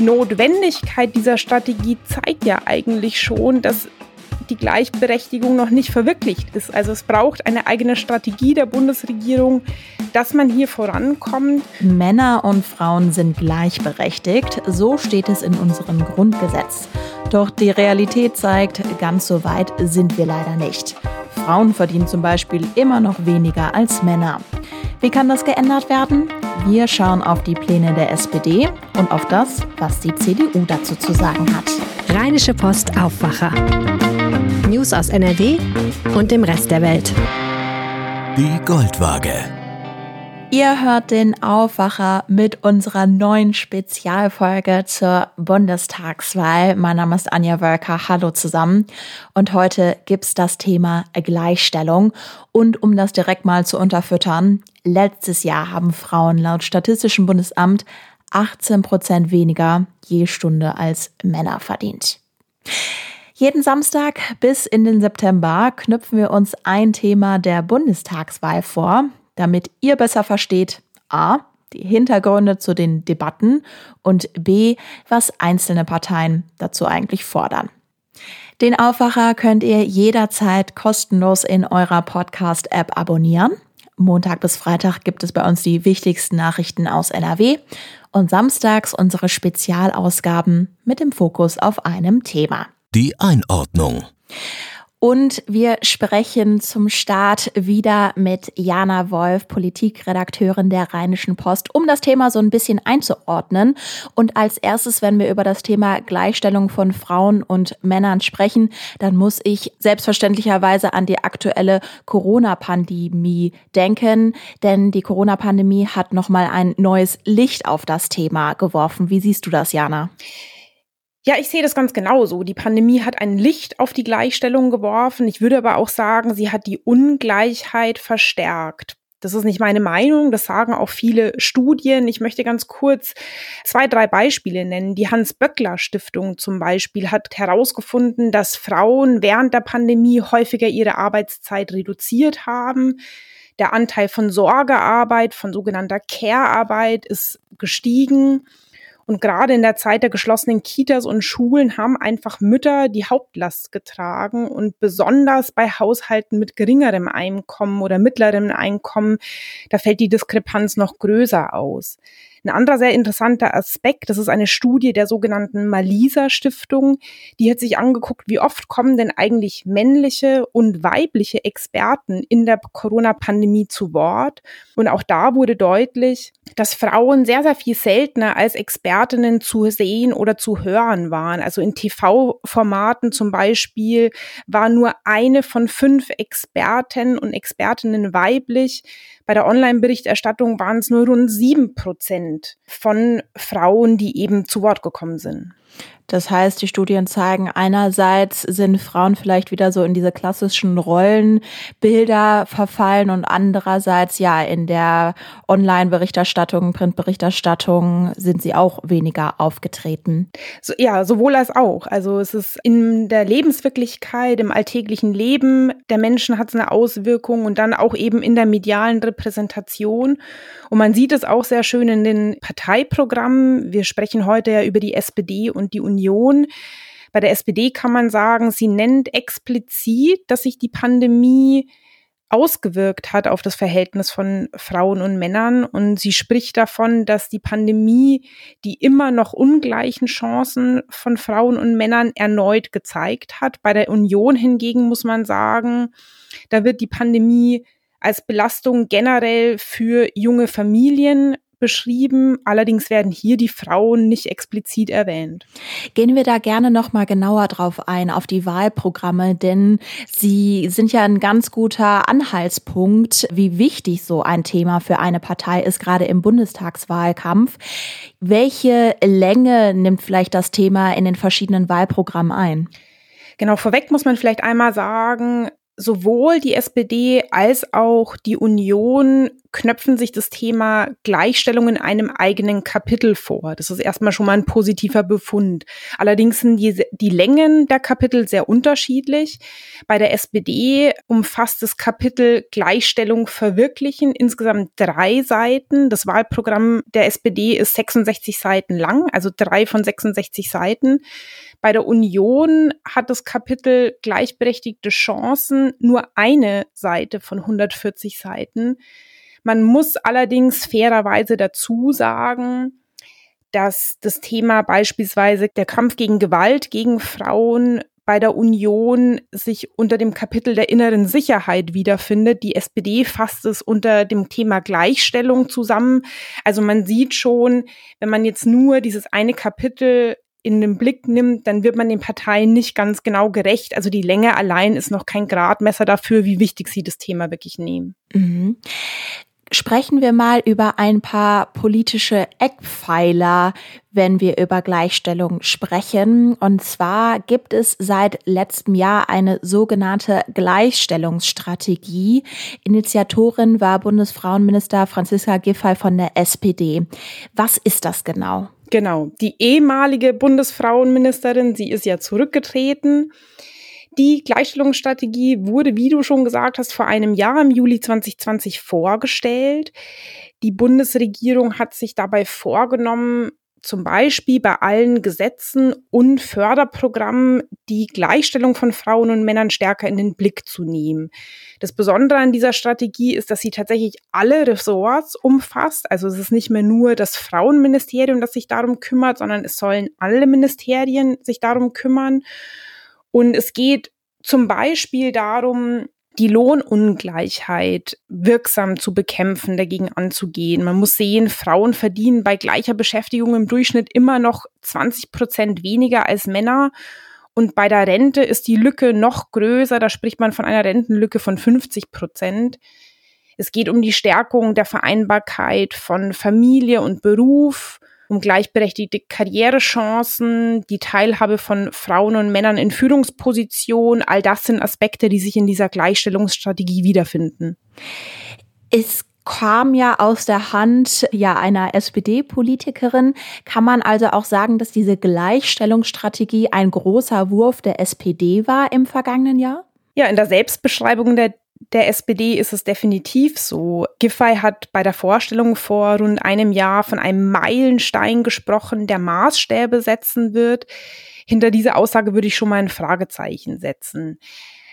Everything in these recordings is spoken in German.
die Notwendigkeit dieser Strategie zeigt ja eigentlich schon, dass die Gleichberechtigung noch nicht verwirklicht ist. Also es braucht eine eigene Strategie der Bundesregierung, dass man hier vorankommt. Männer und Frauen sind gleichberechtigt, so steht es in unserem Grundgesetz. Doch die Realität zeigt, ganz so weit sind wir leider nicht. Frauen verdienen zum Beispiel immer noch weniger als Männer. Wie kann das geändert werden? Wir schauen auf die Pläne der SPD und auf das, was die CDU dazu zu sagen hat. Rheinische Post Aufwacher. News aus NRW und dem Rest der Welt. Die Goldwaage. Ihr hört den Aufwacher mit unserer neuen Spezialfolge zur Bundestagswahl. Mein Name ist Anja Wölker. Hallo zusammen. Und heute gibt's das Thema Gleichstellung. Und um das direkt mal zu unterfüttern, letztes Jahr haben Frauen laut Statistischem Bundesamt 18 Prozent weniger je Stunde als Männer verdient. Jeden Samstag bis in den September knüpfen wir uns ein Thema der Bundestagswahl vor damit ihr besser versteht, a, die Hintergründe zu den Debatten und b, was einzelne Parteien dazu eigentlich fordern. Den Aufwacher könnt ihr jederzeit kostenlos in eurer Podcast-App abonnieren. Montag bis Freitag gibt es bei uns die wichtigsten Nachrichten aus NRW und samstags unsere Spezialausgaben mit dem Fokus auf einem Thema. Die Einordnung. Und wir sprechen zum Start wieder mit Jana Wolf, Politikredakteurin der Rheinischen Post, um das Thema so ein bisschen einzuordnen. Und als erstes, wenn wir über das Thema Gleichstellung von Frauen und Männern sprechen, dann muss ich selbstverständlicherweise an die aktuelle Corona-Pandemie denken, denn die Corona-Pandemie hat nochmal ein neues Licht auf das Thema geworfen. Wie siehst du das, Jana? Ja, ich sehe das ganz genauso. Die Pandemie hat ein Licht auf die Gleichstellung geworfen. Ich würde aber auch sagen, sie hat die Ungleichheit verstärkt. Das ist nicht meine Meinung, das sagen auch viele Studien. Ich möchte ganz kurz zwei, drei Beispiele nennen. Die Hans-Böckler-Stiftung zum Beispiel hat herausgefunden, dass Frauen während der Pandemie häufiger ihre Arbeitszeit reduziert haben. Der Anteil von Sorgearbeit, von sogenannter Care-Arbeit ist gestiegen. Und gerade in der Zeit der geschlossenen Kitas und Schulen haben einfach Mütter die Hauptlast getragen. Und besonders bei Haushalten mit geringerem Einkommen oder mittlerem Einkommen, da fällt die Diskrepanz noch größer aus. Ein anderer sehr interessanter Aspekt, das ist eine Studie der sogenannten Malisa Stiftung, die hat sich angeguckt, wie oft kommen denn eigentlich männliche und weibliche Experten in der Corona-Pandemie zu Wort. Und auch da wurde deutlich, dass Frauen sehr, sehr viel seltener als Expertinnen zu sehen oder zu hören waren. Also in TV-Formaten zum Beispiel war nur eine von fünf Experten und Expertinnen weiblich. Bei der Online-Berichterstattung waren es nur rund sieben Prozent von Frauen, die eben zu Wort gekommen sind. Das heißt, die Studien zeigen, einerseits sind Frauen vielleicht wieder so in diese klassischen Rollenbilder verfallen und andererseits, ja, in der Online-Berichterstattung, Printberichterstattung sind sie auch weniger aufgetreten. So, ja, sowohl als auch. Also es ist in der Lebenswirklichkeit, im alltäglichen Leben der Menschen hat es eine Auswirkung und dann auch eben in der medialen Repräsentation. Und man sieht es auch sehr schön in den Parteiprogrammen. Wir sprechen heute ja über die SPD und die Union. Bei der SPD kann man sagen, sie nennt explizit, dass sich die Pandemie ausgewirkt hat auf das Verhältnis von Frauen und Männern. Und sie spricht davon, dass die Pandemie die immer noch ungleichen Chancen von Frauen und Männern erneut gezeigt hat. Bei der Union hingegen muss man sagen, da wird die Pandemie als Belastung generell für junge Familien beschrieben. Allerdings werden hier die Frauen nicht explizit erwähnt. Gehen wir da gerne noch mal genauer drauf ein auf die Wahlprogramme, denn sie sind ja ein ganz guter Anhaltspunkt, wie wichtig so ein Thema für eine Partei ist, gerade im Bundestagswahlkampf. Welche Länge nimmt vielleicht das Thema in den verschiedenen Wahlprogrammen ein? Genau, vorweg muss man vielleicht einmal sagen, sowohl die SPD als auch die Union knöpfen sich das Thema Gleichstellung in einem eigenen Kapitel vor. Das ist erstmal schon mal ein positiver Befund. Allerdings sind die, die Längen der Kapitel sehr unterschiedlich. Bei der SPD umfasst das Kapitel Gleichstellung verwirklichen insgesamt drei Seiten. Das Wahlprogramm der SPD ist 66 Seiten lang, also drei von 66 Seiten. Bei der Union hat das Kapitel gleichberechtigte Chancen nur eine Seite von 140 Seiten. Man muss allerdings fairerweise dazu sagen, dass das Thema beispielsweise der Kampf gegen Gewalt gegen Frauen bei der Union sich unter dem Kapitel der inneren Sicherheit wiederfindet. Die SPD fasst es unter dem Thema Gleichstellung zusammen. Also man sieht schon, wenn man jetzt nur dieses eine Kapitel in den Blick nimmt, dann wird man den Parteien nicht ganz genau gerecht. Also die Länge allein ist noch kein Gradmesser dafür, wie wichtig sie das Thema wirklich nehmen. Mhm. Sprechen wir mal über ein paar politische Eckpfeiler, wenn wir über Gleichstellung sprechen. Und zwar gibt es seit letztem Jahr eine sogenannte Gleichstellungsstrategie. Initiatorin war Bundesfrauenminister Franziska Giffey von der SPD. Was ist das genau? Genau, die ehemalige Bundesfrauenministerin, sie ist ja zurückgetreten. Die Gleichstellungsstrategie wurde, wie du schon gesagt hast, vor einem Jahr im Juli 2020 vorgestellt. Die Bundesregierung hat sich dabei vorgenommen, zum Beispiel bei allen Gesetzen und Förderprogrammen die Gleichstellung von Frauen und Männern stärker in den Blick zu nehmen. Das Besondere an dieser Strategie ist, dass sie tatsächlich alle Ressorts umfasst. Also es ist nicht mehr nur das Frauenministerium, das sich darum kümmert, sondern es sollen alle Ministerien sich darum kümmern. Und es geht zum Beispiel darum, die Lohnungleichheit wirksam zu bekämpfen, dagegen anzugehen. Man muss sehen, Frauen verdienen bei gleicher Beschäftigung im Durchschnitt immer noch 20 Prozent weniger als Männer. Und bei der Rente ist die Lücke noch größer. Da spricht man von einer Rentenlücke von 50 Prozent. Es geht um die Stärkung der Vereinbarkeit von Familie und Beruf, um gleichberechtigte Karrierechancen, die Teilhabe von Frauen und Männern in Führungspositionen. All das sind Aspekte, die sich in dieser Gleichstellungsstrategie wiederfinden. Es kam ja aus der Hand ja einer SPD-Politikerin. Kann man also auch sagen, dass diese Gleichstellungsstrategie ein großer Wurf der SPD war im vergangenen Jahr? Ja, in der Selbstbeschreibung der der SPD ist es definitiv so. Giffey hat bei der Vorstellung vor rund einem Jahr von einem Meilenstein gesprochen, der Maßstäbe setzen wird. Hinter diese Aussage würde ich schon mal ein Fragezeichen setzen.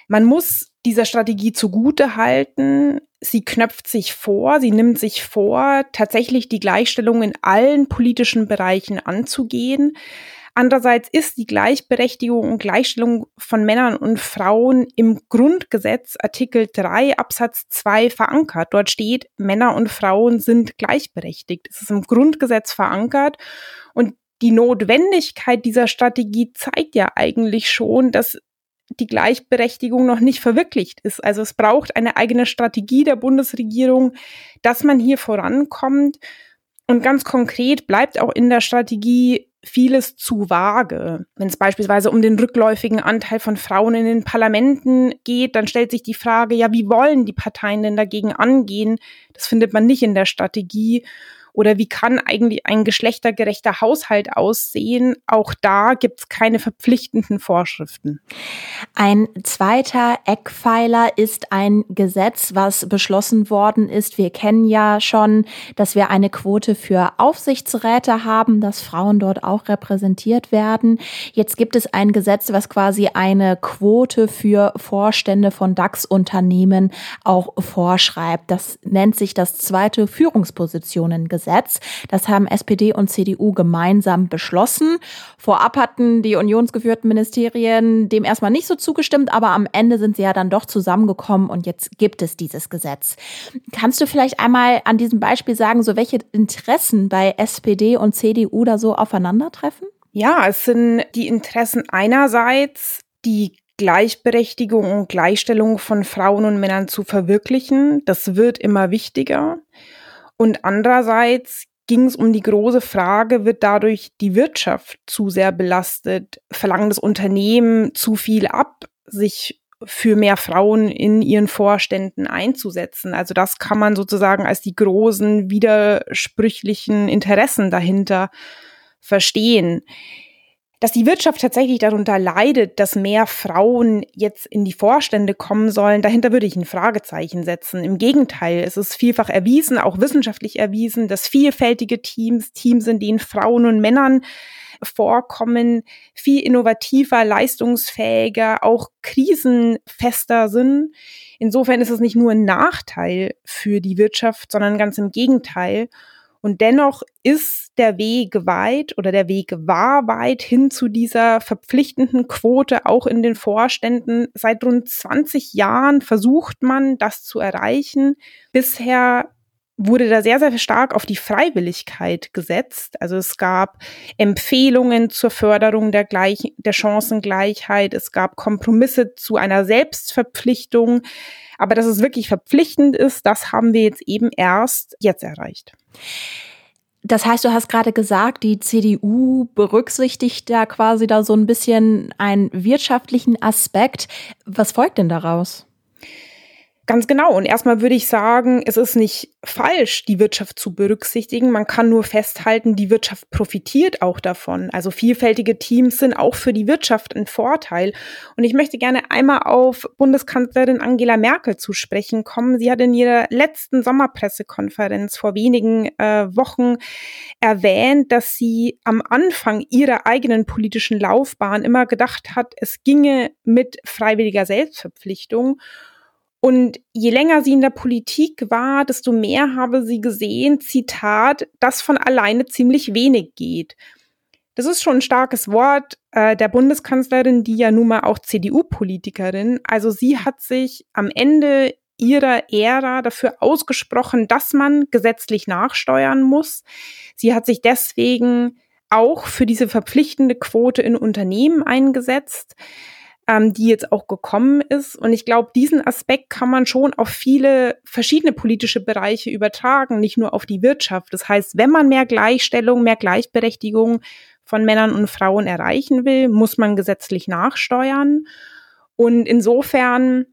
Man muss dieser Strategie zugute halten. Sie knöpft sich vor, sie nimmt sich vor, tatsächlich die Gleichstellung in allen politischen Bereichen anzugehen. Andererseits ist die Gleichberechtigung und Gleichstellung von Männern und Frauen im Grundgesetz Artikel 3 Absatz 2 verankert. Dort steht, Männer und Frauen sind gleichberechtigt. Es ist im Grundgesetz verankert und die Notwendigkeit dieser Strategie zeigt ja eigentlich schon, dass die Gleichberechtigung noch nicht verwirklicht ist. Also es braucht eine eigene Strategie der Bundesregierung, dass man hier vorankommt. Und ganz konkret bleibt auch in der Strategie vieles zu vage. Wenn es beispielsweise um den rückläufigen Anteil von Frauen in den Parlamenten geht, dann stellt sich die Frage, ja, wie wollen die Parteien denn dagegen angehen? Das findet man nicht in der Strategie. Oder wie kann eigentlich ein geschlechtergerechter Haushalt aussehen? Auch da gibt es keine verpflichtenden Vorschriften. Ein zweiter Eckpfeiler ist ein Gesetz, was beschlossen worden ist. Wir kennen ja schon, dass wir eine Quote für Aufsichtsräte haben, dass Frauen dort auch repräsentiert werden. Jetzt gibt es ein Gesetz, was quasi eine Quote für Vorstände von DAX-Unternehmen auch vorschreibt. Das nennt sich das zweite Führungspositionengesetz. Gesetz. Das haben SPD und CDU gemeinsam beschlossen. Vorab hatten die unionsgeführten Ministerien dem erstmal nicht so zugestimmt, aber am Ende sind sie ja dann doch zusammengekommen und jetzt gibt es dieses Gesetz. Kannst du vielleicht einmal an diesem Beispiel sagen, so welche Interessen bei SPD und CDU da so aufeinandertreffen? Ja, es sind die Interessen einerseits, die Gleichberechtigung und Gleichstellung von Frauen und Männern zu verwirklichen. Das wird immer wichtiger. Und andererseits ging es um die große Frage, wird dadurch die Wirtschaft zu sehr belastet? Verlangen das Unternehmen zu viel ab, sich für mehr Frauen in ihren Vorständen einzusetzen. Also das kann man sozusagen als die großen widersprüchlichen Interessen dahinter verstehen. Dass die Wirtschaft tatsächlich darunter leidet, dass mehr Frauen jetzt in die Vorstände kommen sollen, dahinter würde ich ein Fragezeichen setzen. Im Gegenteil, es ist vielfach erwiesen, auch wissenschaftlich erwiesen, dass vielfältige Teams, Teams, in denen Frauen und Männern vorkommen, viel innovativer, leistungsfähiger, auch krisenfester sind. Insofern ist es nicht nur ein Nachteil für die Wirtschaft, sondern ganz im Gegenteil. Und dennoch ist der Weg weit oder der Weg war weit hin zu dieser verpflichtenden Quote auch in den Vorständen. Seit rund 20 Jahren versucht man, das zu erreichen. Bisher wurde da sehr, sehr stark auf die Freiwilligkeit gesetzt. Also es gab Empfehlungen zur Förderung der, Gleich der Chancengleichheit. Es gab Kompromisse zu einer Selbstverpflichtung. Aber dass es wirklich verpflichtend ist, das haben wir jetzt eben erst jetzt erreicht. Das heißt, du hast gerade gesagt, die CDU berücksichtigt da quasi da so ein bisschen einen wirtschaftlichen Aspekt. Was folgt denn daraus? Ganz genau. Und erstmal würde ich sagen, es ist nicht falsch, die Wirtschaft zu berücksichtigen. Man kann nur festhalten, die Wirtschaft profitiert auch davon. Also vielfältige Teams sind auch für die Wirtschaft ein Vorteil. Und ich möchte gerne einmal auf Bundeskanzlerin Angela Merkel zu sprechen kommen. Sie hat in ihrer letzten Sommerpressekonferenz vor wenigen äh, Wochen erwähnt, dass sie am Anfang ihrer eigenen politischen Laufbahn immer gedacht hat, es ginge mit freiwilliger Selbstverpflichtung. Und je länger sie in der Politik war, desto mehr habe sie gesehen, Zitat, dass von alleine ziemlich wenig geht. Das ist schon ein starkes Wort äh, der Bundeskanzlerin, die ja nun mal auch CDU-Politikerin. Also sie hat sich am Ende ihrer Ära dafür ausgesprochen, dass man gesetzlich nachsteuern muss. Sie hat sich deswegen auch für diese verpflichtende Quote in Unternehmen eingesetzt ähm, die jetzt auch gekommen ist. Und ich glaube, diesen Aspekt kann man schon auf viele verschiedene politische Bereiche übertragen, nicht nur auf die Wirtschaft. Das heißt, wenn man mehr Gleichstellung, mehr Gleichberechtigung von Männern und Frauen erreichen will, muss man gesetzlich nachsteuern. Und insofern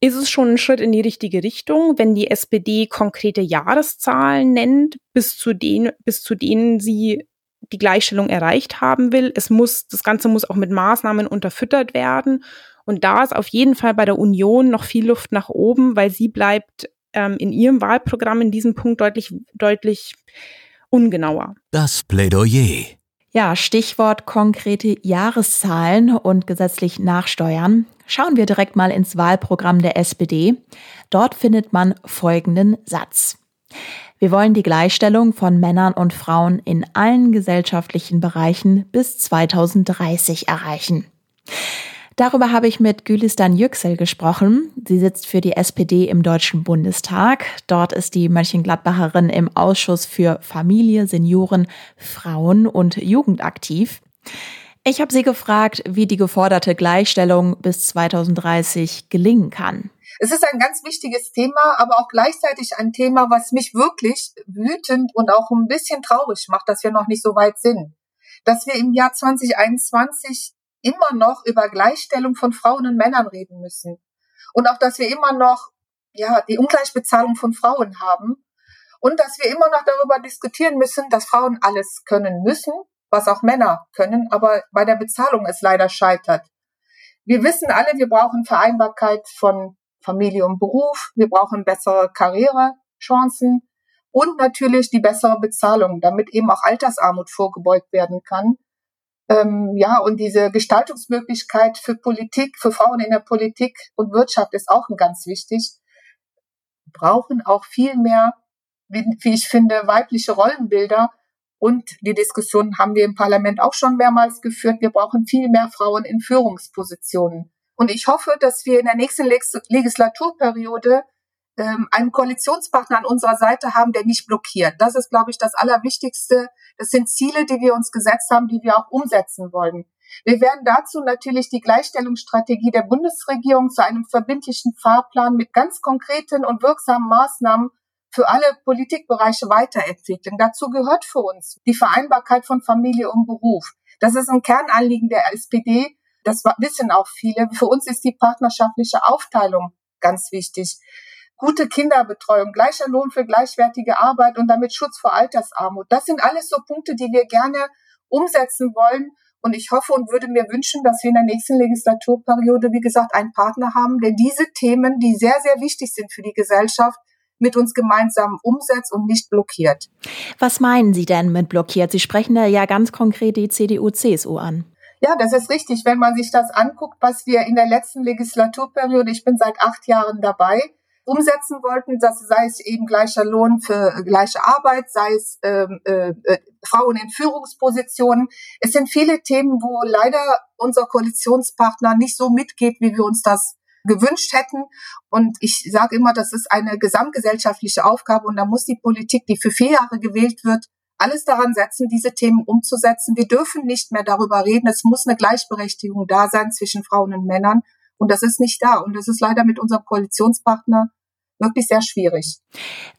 ist es schon ein Schritt in die richtige Richtung, wenn die SPD konkrete Jahreszahlen nennt, bis zu denen, bis zu denen sie die Gleichstellung erreicht haben will. Es muss, das Ganze muss auch mit Maßnahmen unterfüttert werden. Und da ist auf jeden Fall bei der Union noch viel Luft nach oben, weil sie bleibt ähm, in ihrem Wahlprogramm in diesem Punkt deutlich, deutlich ungenauer. Das Plädoyer. Ja, Stichwort konkrete Jahreszahlen und gesetzlich nachsteuern. Schauen wir direkt mal ins Wahlprogramm der SPD. Dort findet man folgenden Satz. Wir wollen die Gleichstellung von Männern und Frauen in allen gesellschaftlichen Bereichen bis 2030 erreichen. Darüber habe ich mit Gülistan Yüksel gesprochen. Sie sitzt für die SPD im Deutschen Bundestag. Dort ist die Mönchengladbacherin im Ausschuss für Familie, Senioren, Frauen und Jugend aktiv. Ich habe sie gefragt, wie die geforderte Gleichstellung bis 2030 gelingen kann. Es ist ein ganz wichtiges Thema, aber auch gleichzeitig ein Thema, was mich wirklich wütend und auch ein bisschen traurig macht, dass wir noch nicht so weit sind. Dass wir im Jahr 2021 immer noch über Gleichstellung von Frauen und Männern reden müssen. Und auch, dass wir immer noch, ja, die Ungleichbezahlung von Frauen haben. Und dass wir immer noch darüber diskutieren müssen, dass Frauen alles können müssen, was auch Männer können, aber bei der Bezahlung es leider scheitert. Wir wissen alle, wir brauchen Vereinbarkeit von Familie und Beruf. Wir brauchen bessere Karrierechancen und natürlich die bessere Bezahlung, damit eben auch Altersarmut vorgebeugt werden kann. Ähm, ja, und diese Gestaltungsmöglichkeit für Politik, für Frauen in der Politik und Wirtschaft ist auch ganz wichtig. Wir brauchen auch viel mehr, wie, wie ich finde, weibliche Rollenbilder. Und die Diskussion haben wir im Parlament auch schon mehrmals geführt. Wir brauchen viel mehr Frauen in Führungspositionen. Und ich hoffe, dass wir in der nächsten Legislaturperiode ähm, einen Koalitionspartner an unserer Seite haben, der nicht blockiert. Das ist, glaube ich, das Allerwichtigste. Das sind Ziele, die wir uns gesetzt haben, die wir auch umsetzen wollen. Wir werden dazu natürlich die Gleichstellungsstrategie der Bundesregierung zu einem verbindlichen Fahrplan mit ganz konkreten und wirksamen Maßnahmen für alle Politikbereiche weiterentwickeln. Dazu gehört für uns die Vereinbarkeit von Familie und Beruf. Das ist ein Kernanliegen der SPD Das wissen auch viele. Für uns ist die partnerschaftliche Aufteilung ganz wichtig. Gute Kinderbetreuung, gleicher Lohn für gleichwertige Arbeit und damit Schutz vor Altersarmut. Das sind alles so Punkte, die wir gerne umsetzen wollen. Und ich hoffe und würde mir wünschen, dass wir in der nächsten Legislaturperiode, wie gesagt, einen Partner haben, der diese Themen, die sehr, sehr wichtig sind für die Gesellschaft, mit uns gemeinsam umsetzt und nicht blockiert. Was meinen Sie denn mit blockiert? Sie sprechen da ja ganz konkret die CDU-CSU an. Ja, das ist richtig. Wenn man sich das anguckt, was wir in der letzten Legislaturperiode, ich bin seit acht Jahren dabei, umsetzen wollten, dass sei es eben gleicher Lohn für gleiche Arbeit, sei es ähm, äh, äh, Frauen in Führungspositionen. Es sind viele Themen, wo leider unser Koalitionspartner nicht so mitgeht, wie wir uns das gewünscht hätten. Und ich sage immer, das ist eine gesamtgesellschaftliche Aufgabe und da muss die Politik, die für vier Jahre gewählt wird, alles daran setzen, diese Themen umzusetzen. Wir dürfen nicht mehr darüber reden. Es muss eine Gleichberechtigung da sein zwischen Frauen und Männern. Und das ist nicht da. Und das ist leider mit unserem Koalitionspartner wirklich sehr schwierig.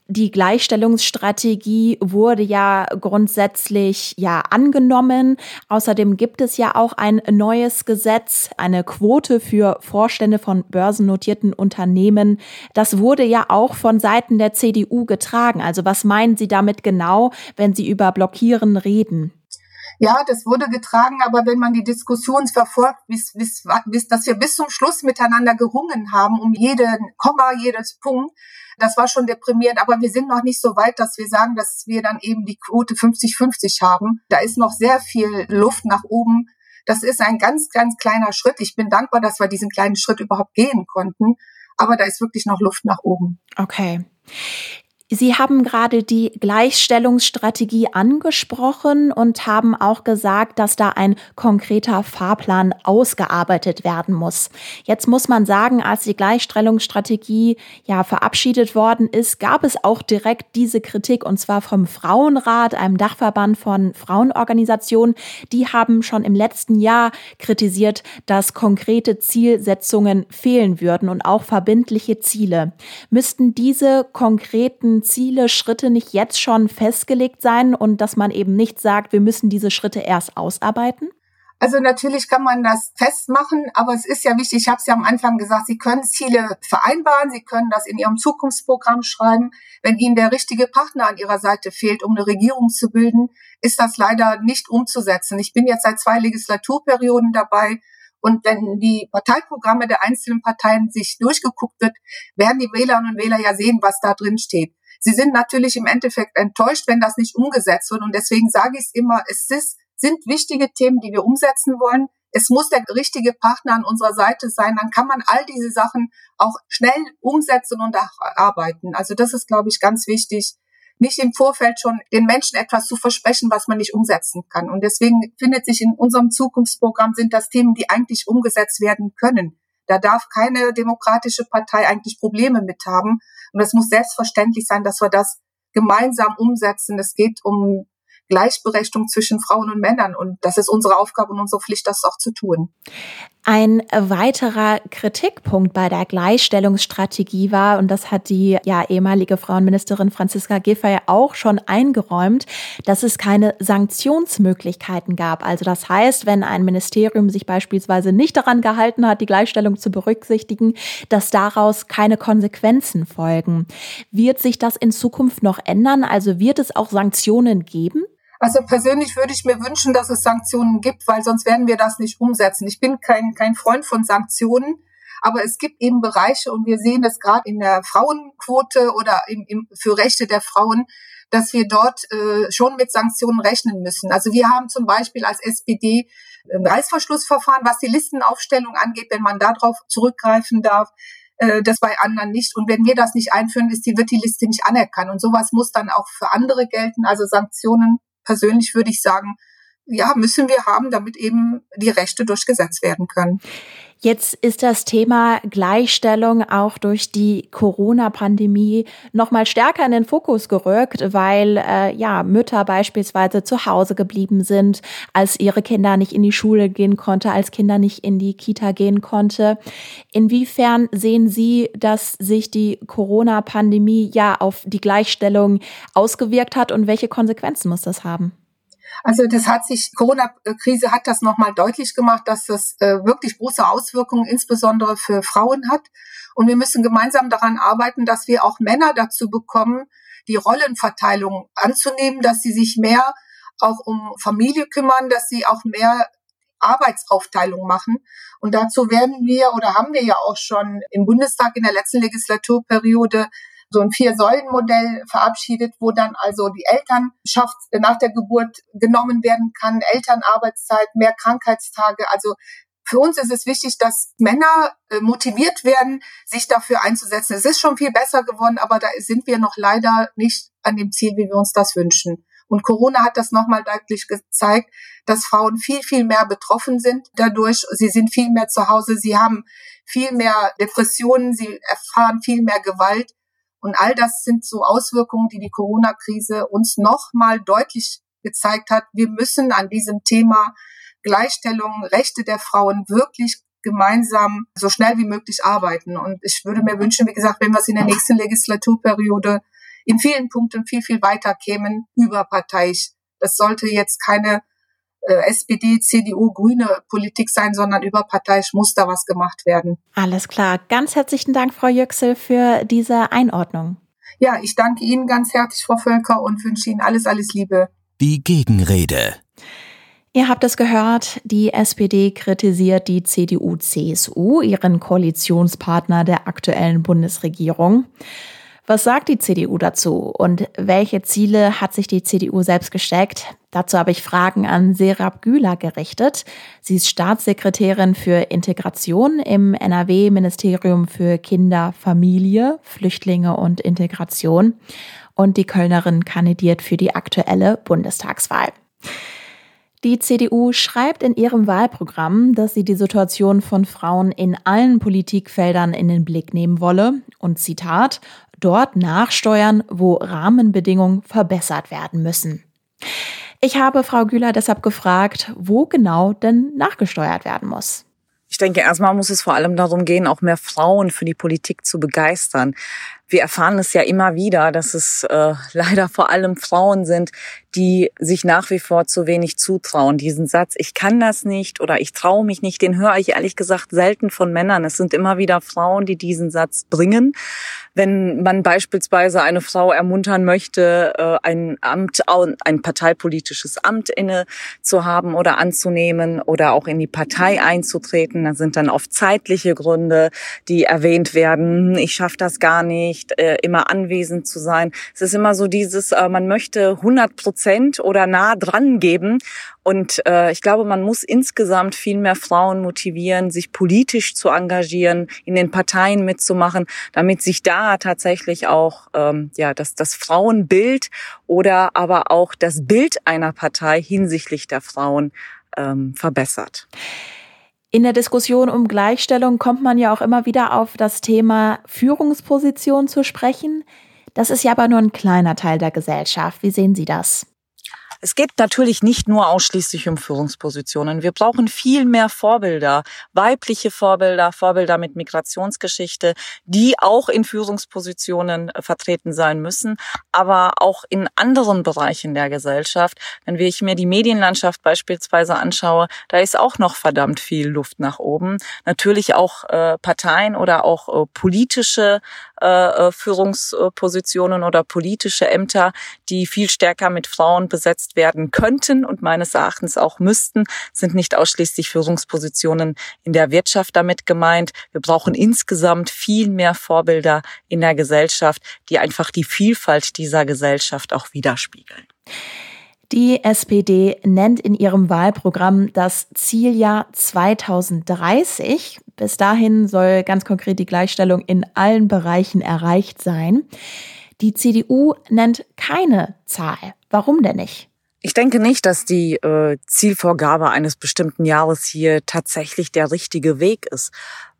Die Gleichstellungsstrategie wurde ja grundsätzlich ja angenommen. Außerdem gibt es ja auch ein neues Gesetz, eine Quote für Vorstände von börsennotierten Unternehmen. Das wurde ja auch von Seiten der CDU getragen. Also was meinen Sie damit genau, wenn Sie über Blockieren reden? Ja, das wurde getragen, aber wenn man die Diskussion verfolgt, bis, bis, bis, dass wir bis zum Schluss miteinander gerungen haben, um jeden Komma, jedes Punkt, das war schon deprimierend, aber wir sind noch nicht so weit, dass wir sagen, dass wir dann eben die Quote 50-50 haben. Da ist noch sehr viel Luft nach oben. Das ist ein ganz, ganz kleiner Schritt. Ich bin dankbar, dass wir diesen kleinen Schritt überhaupt gehen konnten. Aber da ist wirklich noch Luft nach oben. Okay. Sie haben gerade die Gleichstellungsstrategie angesprochen und haben auch gesagt, dass da ein konkreter Fahrplan ausgearbeitet werden muss. Jetzt muss man sagen, als die Gleichstellungsstrategie ja verabschiedet worden ist, gab es auch direkt diese Kritik und zwar vom Frauenrat, einem Dachverband von Frauenorganisationen. Die haben schon im letzten Jahr kritisiert, dass konkrete Zielsetzungen fehlen würden und auch verbindliche Ziele. Müssten diese konkreten Ziele, Schritte nicht jetzt schon festgelegt sein und dass man eben nicht sagt, wir müssen diese Schritte erst ausarbeiten? Also natürlich kann man das festmachen, aber es ist ja wichtig, ich habe es ja am Anfang gesagt, Sie können Ziele vereinbaren, Sie können das in Ihrem Zukunftsprogramm schreiben. Wenn Ihnen der richtige Partner an Ihrer Seite fehlt, um eine Regierung zu bilden, ist das leider nicht umzusetzen. Ich bin jetzt seit zwei Legislaturperioden dabei und wenn die Parteiprogramme der einzelnen Parteien sich durchgeguckt wird, werden die Wählerinnen und Wähler ja sehen, was da drin steht. Sie sind natürlich im Endeffekt enttäuscht, wenn das nicht umgesetzt wird. Und deswegen sage ich es immer, es ist, sind wichtige Themen, die wir umsetzen wollen. Es muss der richtige Partner an unserer Seite sein. Dann kann man all diese Sachen auch schnell umsetzen und arbeiten. Also das ist, glaube ich, ganz wichtig, nicht im Vorfeld schon den Menschen etwas zu versprechen, was man nicht umsetzen kann. Und deswegen findet sich in unserem Zukunftsprogramm sind das Themen, die eigentlich umgesetzt werden können. Da darf keine demokratische Partei eigentlich Probleme mit haben. Und es muss selbstverständlich sein, dass wir das gemeinsam umsetzen. Es geht um Gleichberechtigung zwischen Frauen und Männern. Und das ist unsere Aufgabe und unsere Pflicht, das auch zu tun. Ein weiterer Kritikpunkt bei der Gleichstellungsstrategie war, und das hat die ja, ehemalige Frauenministerin Franziska Giffey auch schon eingeräumt, dass es keine Sanktionsmöglichkeiten gab. Also das heißt, wenn ein Ministerium sich beispielsweise nicht daran gehalten hat, die Gleichstellung zu berücksichtigen, dass daraus keine Konsequenzen folgen. Wird sich das in Zukunft noch ändern? Also wird es auch Sanktionen geben? Also persönlich würde ich mir wünschen, dass es Sanktionen gibt, weil sonst werden wir das nicht umsetzen. Ich bin kein, kein Freund von Sanktionen, aber es gibt eben Bereiche und wir sehen das gerade in der Frauenquote oder im, im, für Rechte der Frauen, dass wir dort äh, schon mit Sanktionen rechnen müssen. Also wir haben zum Beispiel als SPD ein Reißverschlussverfahren, was die Listenaufstellung angeht, wenn man darauf zurückgreifen darf äh, das bei anderen nicht. Und wenn wir das nicht einführen, ist die, wird die Liste nicht anerkannt. Und sowas muss dann auch für andere gelten. Also Sanktionen persönlich würde ich sagen, ja, müssen wir haben, damit eben die Rechte durchgesetzt werden können. Jetzt ist das Thema Gleichstellung auch durch die Corona-Pandemie noch mal stärker in den Fokus gerückt, weil äh, ja Mütter beispielsweise zu Hause geblieben sind, als ihre Kinder nicht in die Schule gehen konnte, als Kinder nicht in die Kita gehen konnte. Inwiefern sehen Sie, dass sich die Corona-Pandemie ja auf die Gleichstellung ausgewirkt hat und welche Konsequenzen muss das haben? Also das hat sich, Corona-Krise hat das nochmal deutlich gemacht, dass das äh, wirklich große Auswirkungen insbesondere für Frauen hat. Und wir müssen gemeinsam daran arbeiten, dass wir auch Männer dazu bekommen, die Rollenverteilung anzunehmen, dass sie sich mehr auch um Familie kümmern, dass sie auch mehr Arbeitsaufteilung machen. Und dazu werden wir oder haben wir ja auch schon im Bundestag in der letzten Legislaturperiode so ein Vier-Säulen-Modell verabschiedet, wo dann also die Elternschaft nach der Geburt genommen werden kann, Elternarbeitszeit, mehr Krankheitstage. Also für uns ist es wichtig, dass Männer äh, motiviert werden, sich dafür einzusetzen. Es ist schon viel besser geworden, aber da sind wir noch leider nicht an dem Ziel, wie wir uns das wünschen. Und Corona hat das nochmal deutlich gezeigt, dass Frauen viel, viel mehr betroffen sind dadurch. Sie sind viel mehr zu Hause, sie haben viel mehr Depressionen, sie erfahren viel mehr Gewalt. Und all das sind so Auswirkungen, die die Corona-Krise uns nochmal deutlich gezeigt hat. Wir müssen an diesem Thema Gleichstellung, Rechte der Frauen wirklich gemeinsam so schnell wie möglich arbeiten. Und ich würde mir wünschen, wie gesagt, wenn wir es in der nächsten Legislaturperiode in vielen Punkten viel, viel weiter kämen, überparteiisch. Das sollte jetzt keine SPD, CDU, grüne Politik sein, sondern überparteiisch muss da was gemacht werden. Alles klar. Ganz herzlichen Dank, Frau Yüksel, für diese Einordnung. Ja, ich danke Ihnen ganz herzlich, Frau Völker, und wünsche Ihnen alles, alles Liebe. Die Gegenrede. Ihr habt es gehört, die SPD kritisiert die CDU-CSU, ihren Koalitionspartner der aktuellen Bundesregierung. Was sagt die CDU dazu und welche Ziele hat sich die CDU selbst gesteckt? Dazu habe ich Fragen an Serap Güler gerichtet. Sie ist Staatssekretärin für Integration im NRW-Ministerium für Kinder, Familie, Flüchtlinge und Integration. Und die Kölnerin kandidiert für die aktuelle Bundestagswahl. Die CDU schreibt in ihrem Wahlprogramm, dass sie die Situation von Frauen in allen Politikfeldern in den Blick nehmen wolle und Zitat, dort nachsteuern, wo Rahmenbedingungen verbessert werden müssen. Ich habe Frau Güler deshalb gefragt, wo genau denn nachgesteuert werden muss. Ich denke, erstmal muss es vor allem darum gehen, auch mehr Frauen für die Politik zu begeistern wir erfahren es ja immer wieder, dass es äh, leider vor allem Frauen sind, die sich nach wie vor zu wenig zutrauen. Diesen Satz, ich kann das nicht oder ich traue mich nicht, den höre ich ehrlich gesagt selten von Männern. Es sind immer wieder Frauen, die diesen Satz bringen. Wenn man beispielsweise eine Frau ermuntern möchte, äh, ein Amt, ein parteipolitisches Amt inne zu haben oder anzunehmen oder auch in die Partei einzutreten, dann sind dann oft zeitliche Gründe, die erwähnt werden. Ich schaffe das gar nicht nicht äh, immer anwesend zu sein. Es ist immer so dieses, äh, man möchte 100 Prozent oder nah dran geben. Und äh, ich glaube, man muss insgesamt viel mehr Frauen motivieren, sich politisch zu engagieren, in den Parteien mitzumachen, damit sich da tatsächlich auch ähm, ja das, das Frauenbild oder aber auch das Bild einer Partei hinsichtlich der Frauen ähm, verbessert. In der Diskussion um Gleichstellung kommt man ja auch immer wieder auf das Thema Führungsposition zu sprechen. Das ist ja aber nur ein kleiner Teil der Gesellschaft. Wie sehen Sie das? Es geht natürlich nicht nur ausschließlich um Führungspositionen. Wir brauchen viel mehr Vorbilder, weibliche Vorbilder, Vorbilder mit Migrationsgeschichte, die auch in Führungspositionen äh, vertreten sein müssen, aber auch in anderen Bereichen der Gesellschaft. Wenn ich mir die Medienlandschaft beispielsweise anschaue, da ist auch noch verdammt viel Luft nach oben. Natürlich auch äh, Parteien oder auch äh, politische äh, äh Führungspositionen oder politische Ämter, die viel stärker mit Frauen besetzt besetzt werden könnten und meines Erachtens auch müssten, sind nicht ausschließlich Führungspositionen in der Wirtschaft damit gemeint. Wir brauchen insgesamt viel mehr Vorbilder in der Gesellschaft, die einfach die Vielfalt dieser Gesellschaft auch widerspiegeln. Die SPD nennt in ihrem Wahlprogramm das Zieljahr 2030. Bis dahin soll ganz konkret die Gleichstellung in allen Bereichen erreicht sein. Die CDU nennt keine Zahl. Warum denn nicht? Ich denke nicht, dass die äh, Zielvorgabe eines bestimmten Jahres hier tatsächlich der richtige Weg ist.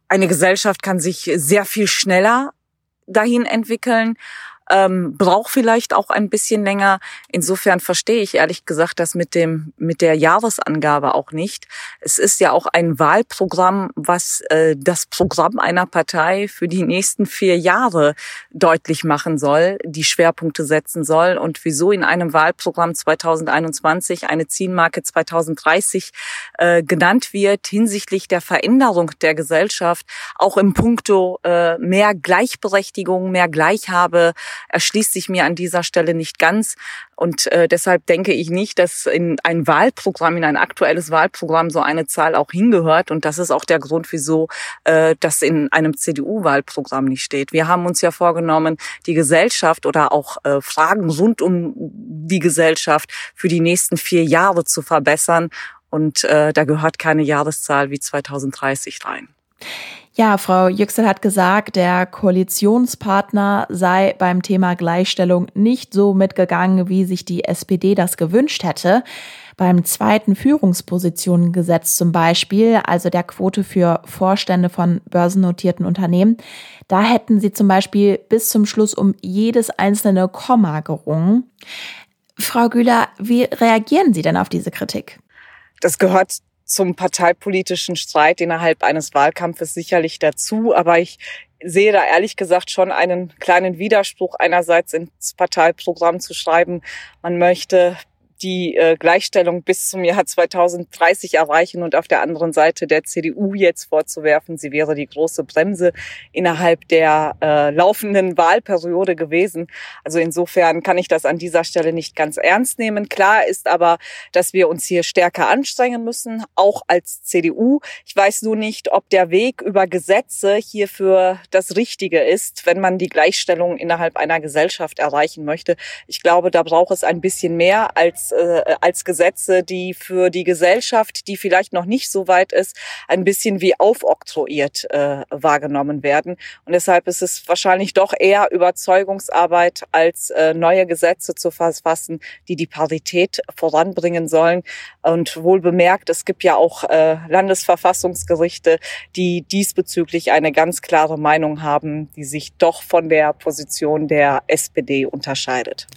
Eine Gesellschaft kann sich sehr viel schneller dahin entwickeln. Ähm, braucht vielleicht auch ein bisschen länger. Insofern verstehe ich ehrlich gesagt das mit dem mit der Jahresangabe auch nicht. Es ist ja auch ein Wahlprogramm, was äh, das Programm einer Partei für die nächsten vier Jahre deutlich machen soll, die Schwerpunkte setzen soll und wieso in einem Wahlprogramm 2021 eine Zielmarke 2030 äh, genannt wird hinsichtlich der Veränderung der Gesellschaft, auch im Punkto äh, mehr Gleichberechtigung, mehr Gleichhabe, erschließt sich mir an dieser Stelle nicht ganz. Und äh, deshalb denke ich nicht, dass in ein Wahlprogramm, in ein aktuelles Wahlprogramm so eine Zahl auch hingehört. Und das ist auch der Grund, wieso äh, das in einem CDU-Wahlprogramm nicht steht. Wir haben uns ja vorgenommen, die Gesellschaft oder auch äh, Fragen rund um die Gesellschaft für die nächsten vier Jahre zu verbessern. Und äh, da gehört keine Jahreszahl wie 2030 rein. Ja, Frau Yüksel hat gesagt, der Koalitionspartner sei beim Thema Gleichstellung nicht so mitgegangen, wie sich die SPD das gewünscht hätte. Beim zweiten Führungspositionengesetz zum Beispiel, also der Quote für Vorstände von börsennotierten Unternehmen, da hätten sie zum Beispiel bis zum Schluss um jedes einzelne Komma gerungen. Frau Güler, wie reagieren Sie denn auf diese Kritik? Das gehört zum parteipolitischen Streit innerhalb eines Wahlkampfes sicherlich dazu. Aber ich sehe da ehrlich gesagt schon einen kleinen Widerspruch einerseits ins Parteiprogramm zu schreiben, man möchte die äh, Gleichstellung bis zum Jahr 2030 erreichen und auf der anderen Seite der CDU jetzt vorzuwerfen, sie wäre die große Bremse innerhalb der äh, laufenden Wahlperiode gewesen. Also insofern kann ich das an dieser Stelle nicht ganz ernst nehmen. Klar ist aber, dass wir uns hier stärker anstrengen müssen, auch als CDU. Ich weiß nur nicht, ob der Weg über Gesetze hierfür das Richtige ist, wenn man die Gleichstellung innerhalb einer Gesellschaft erreichen möchte. Ich glaube, da braucht es ein bisschen mehr als äh, als Gesetze, die für die Gesellschaft, die vielleicht noch nicht so weit ist, ein bisschen wie aufoktroyiert äh, wahrgenommen werden. Und deshalb ist es wahrscheinlich doch eher Überzeugungsarbeit, als äh, neue Gesetze zu verfassen, die die Parität voranbringen sollen. Und wohl bemerkt, es gibt ja auch äh, Landesverfassungsgerichte, die diesbezüglich eine ganz klare Meinung haben, die sich doch von der Position der SPD unterscheidet.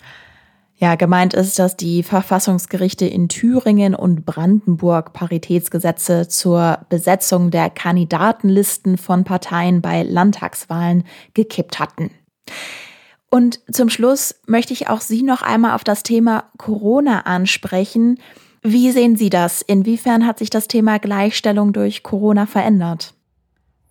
Ja, gemeint ist, dass die Verfassungsgerichte in Thüringen und Brandenburg Paritätsgesetze zur Besetzung der Kandidatenlisten von Parteien bei Landtagswahlen gekippt hatten. Und zum Schluss möchte ich auch Sie noch einmal auf das Thema Corona ansprechen. Wie sehen Sie das? Inwiefern hat sich das Thema Gleichstellung durch Corona verändert?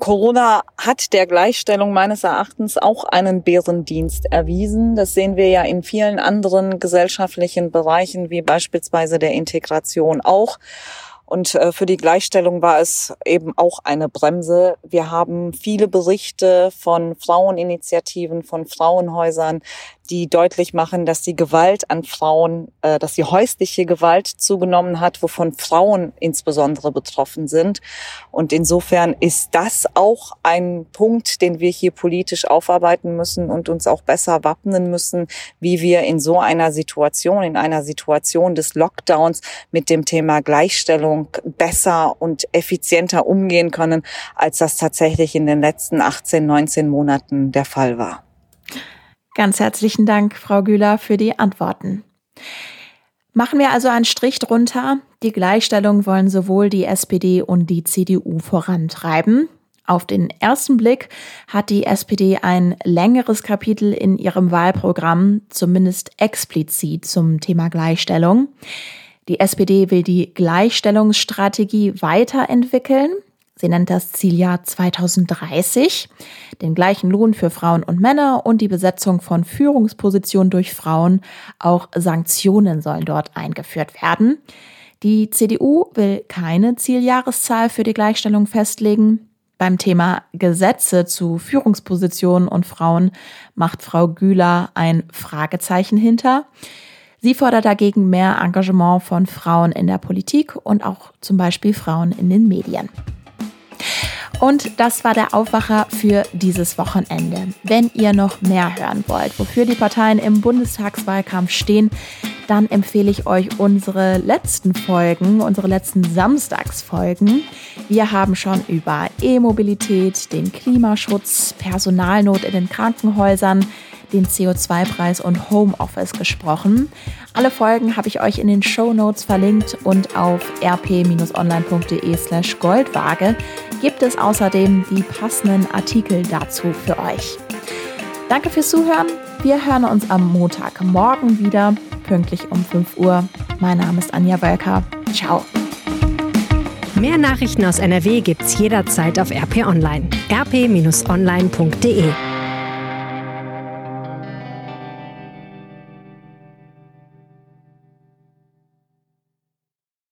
Corona hat der Gleichstellung meines Erachtens auch einen Bärendienst erwiesen. Das sehen wir ja in vielen anderen gesellschaftlichen Bereichen, wie beispielsweise der Integration auch. Und äh, für die Gleichstellung war es eben auch eine Bremse. Wir haben viele Berichte von Fraueninitiativen, von Frauenhäusern, die deutlich machen, dass die Gewalt an Frauen, äh, dass die häusliche Gewalt zugenommen hat, wovon Frauen insbesondere betroffen sind. Und insofern ist das auch ein Punkt, den wir hier politisch aufarbeiten müssen und uns auch besser wappnen müssen, wie wir in so einer Situation, in einer Situation des Lockdowns mit dem Thema Gleichstellung besser und effizienter umgehen können, als das tatsächlich in den letzten 18, 19 Monaten der Fall war. Ganz herzlichen Dank, Frau Güler, für die Antworten. Machen wir also einen Strich drunter. Die Gleichstellung wollen sowohl die SPD und die CDU vorantreiben. Auf den ersten Blick hat die SPD ein längeres Kapitel in ihrem Wahlprogramm, zumindest explizit zum Thema Gleichstellung. Die SPD will die Gleichstellungsstrategie weiterentwickeln. Sie nennt das Zieljahr 2030, den gleichen Lohn für Frauen und Männer und die Besetzung von Führungspositionen durch Frauen. Auch Sanktionen sollen dort eingeführt werden. Die CDU will keine Zieljahreszahl für die Gleichstellung festlegen. Beim Thema Gesetze zu Führungspositionen und Frauen macht Frau Güler ein Fragezeichen hinter. Sie fordert dagegen mehr Engagement von Frauen in der Politik und auch zum Beispiel Frauen in den Medien. Und das war der Aufwacher für dieses Wochenende. Wenn ihr noch mehr hören wollt, wofür die Parteien im Bundestagswahlkampf stehen, dann empfehle ich euch unsere letzten Folgen, unsere letzten Samstagsfolgen. Wir haben schon über E-Mobilität, den Klimaschutz, Personalnot in den Krankenhäusern, den CO2-Preis und Homeoffice gesprochen. Alle Folgen habe ich euch in den Show Notes verlinkt und auf rp-online.de slash Goldwaage gibt es außerdem die passenden Artikel dazu für euch. Danke fürs Zuhören. Wir hören uns am Montagmorgen wieder, pünktlich um 5 Uhr. Mein Name ist Anja Wölker. Ciao. Mehr Nachrichten aus NRW gibt's jederzeit auf RP Online. rp-online.de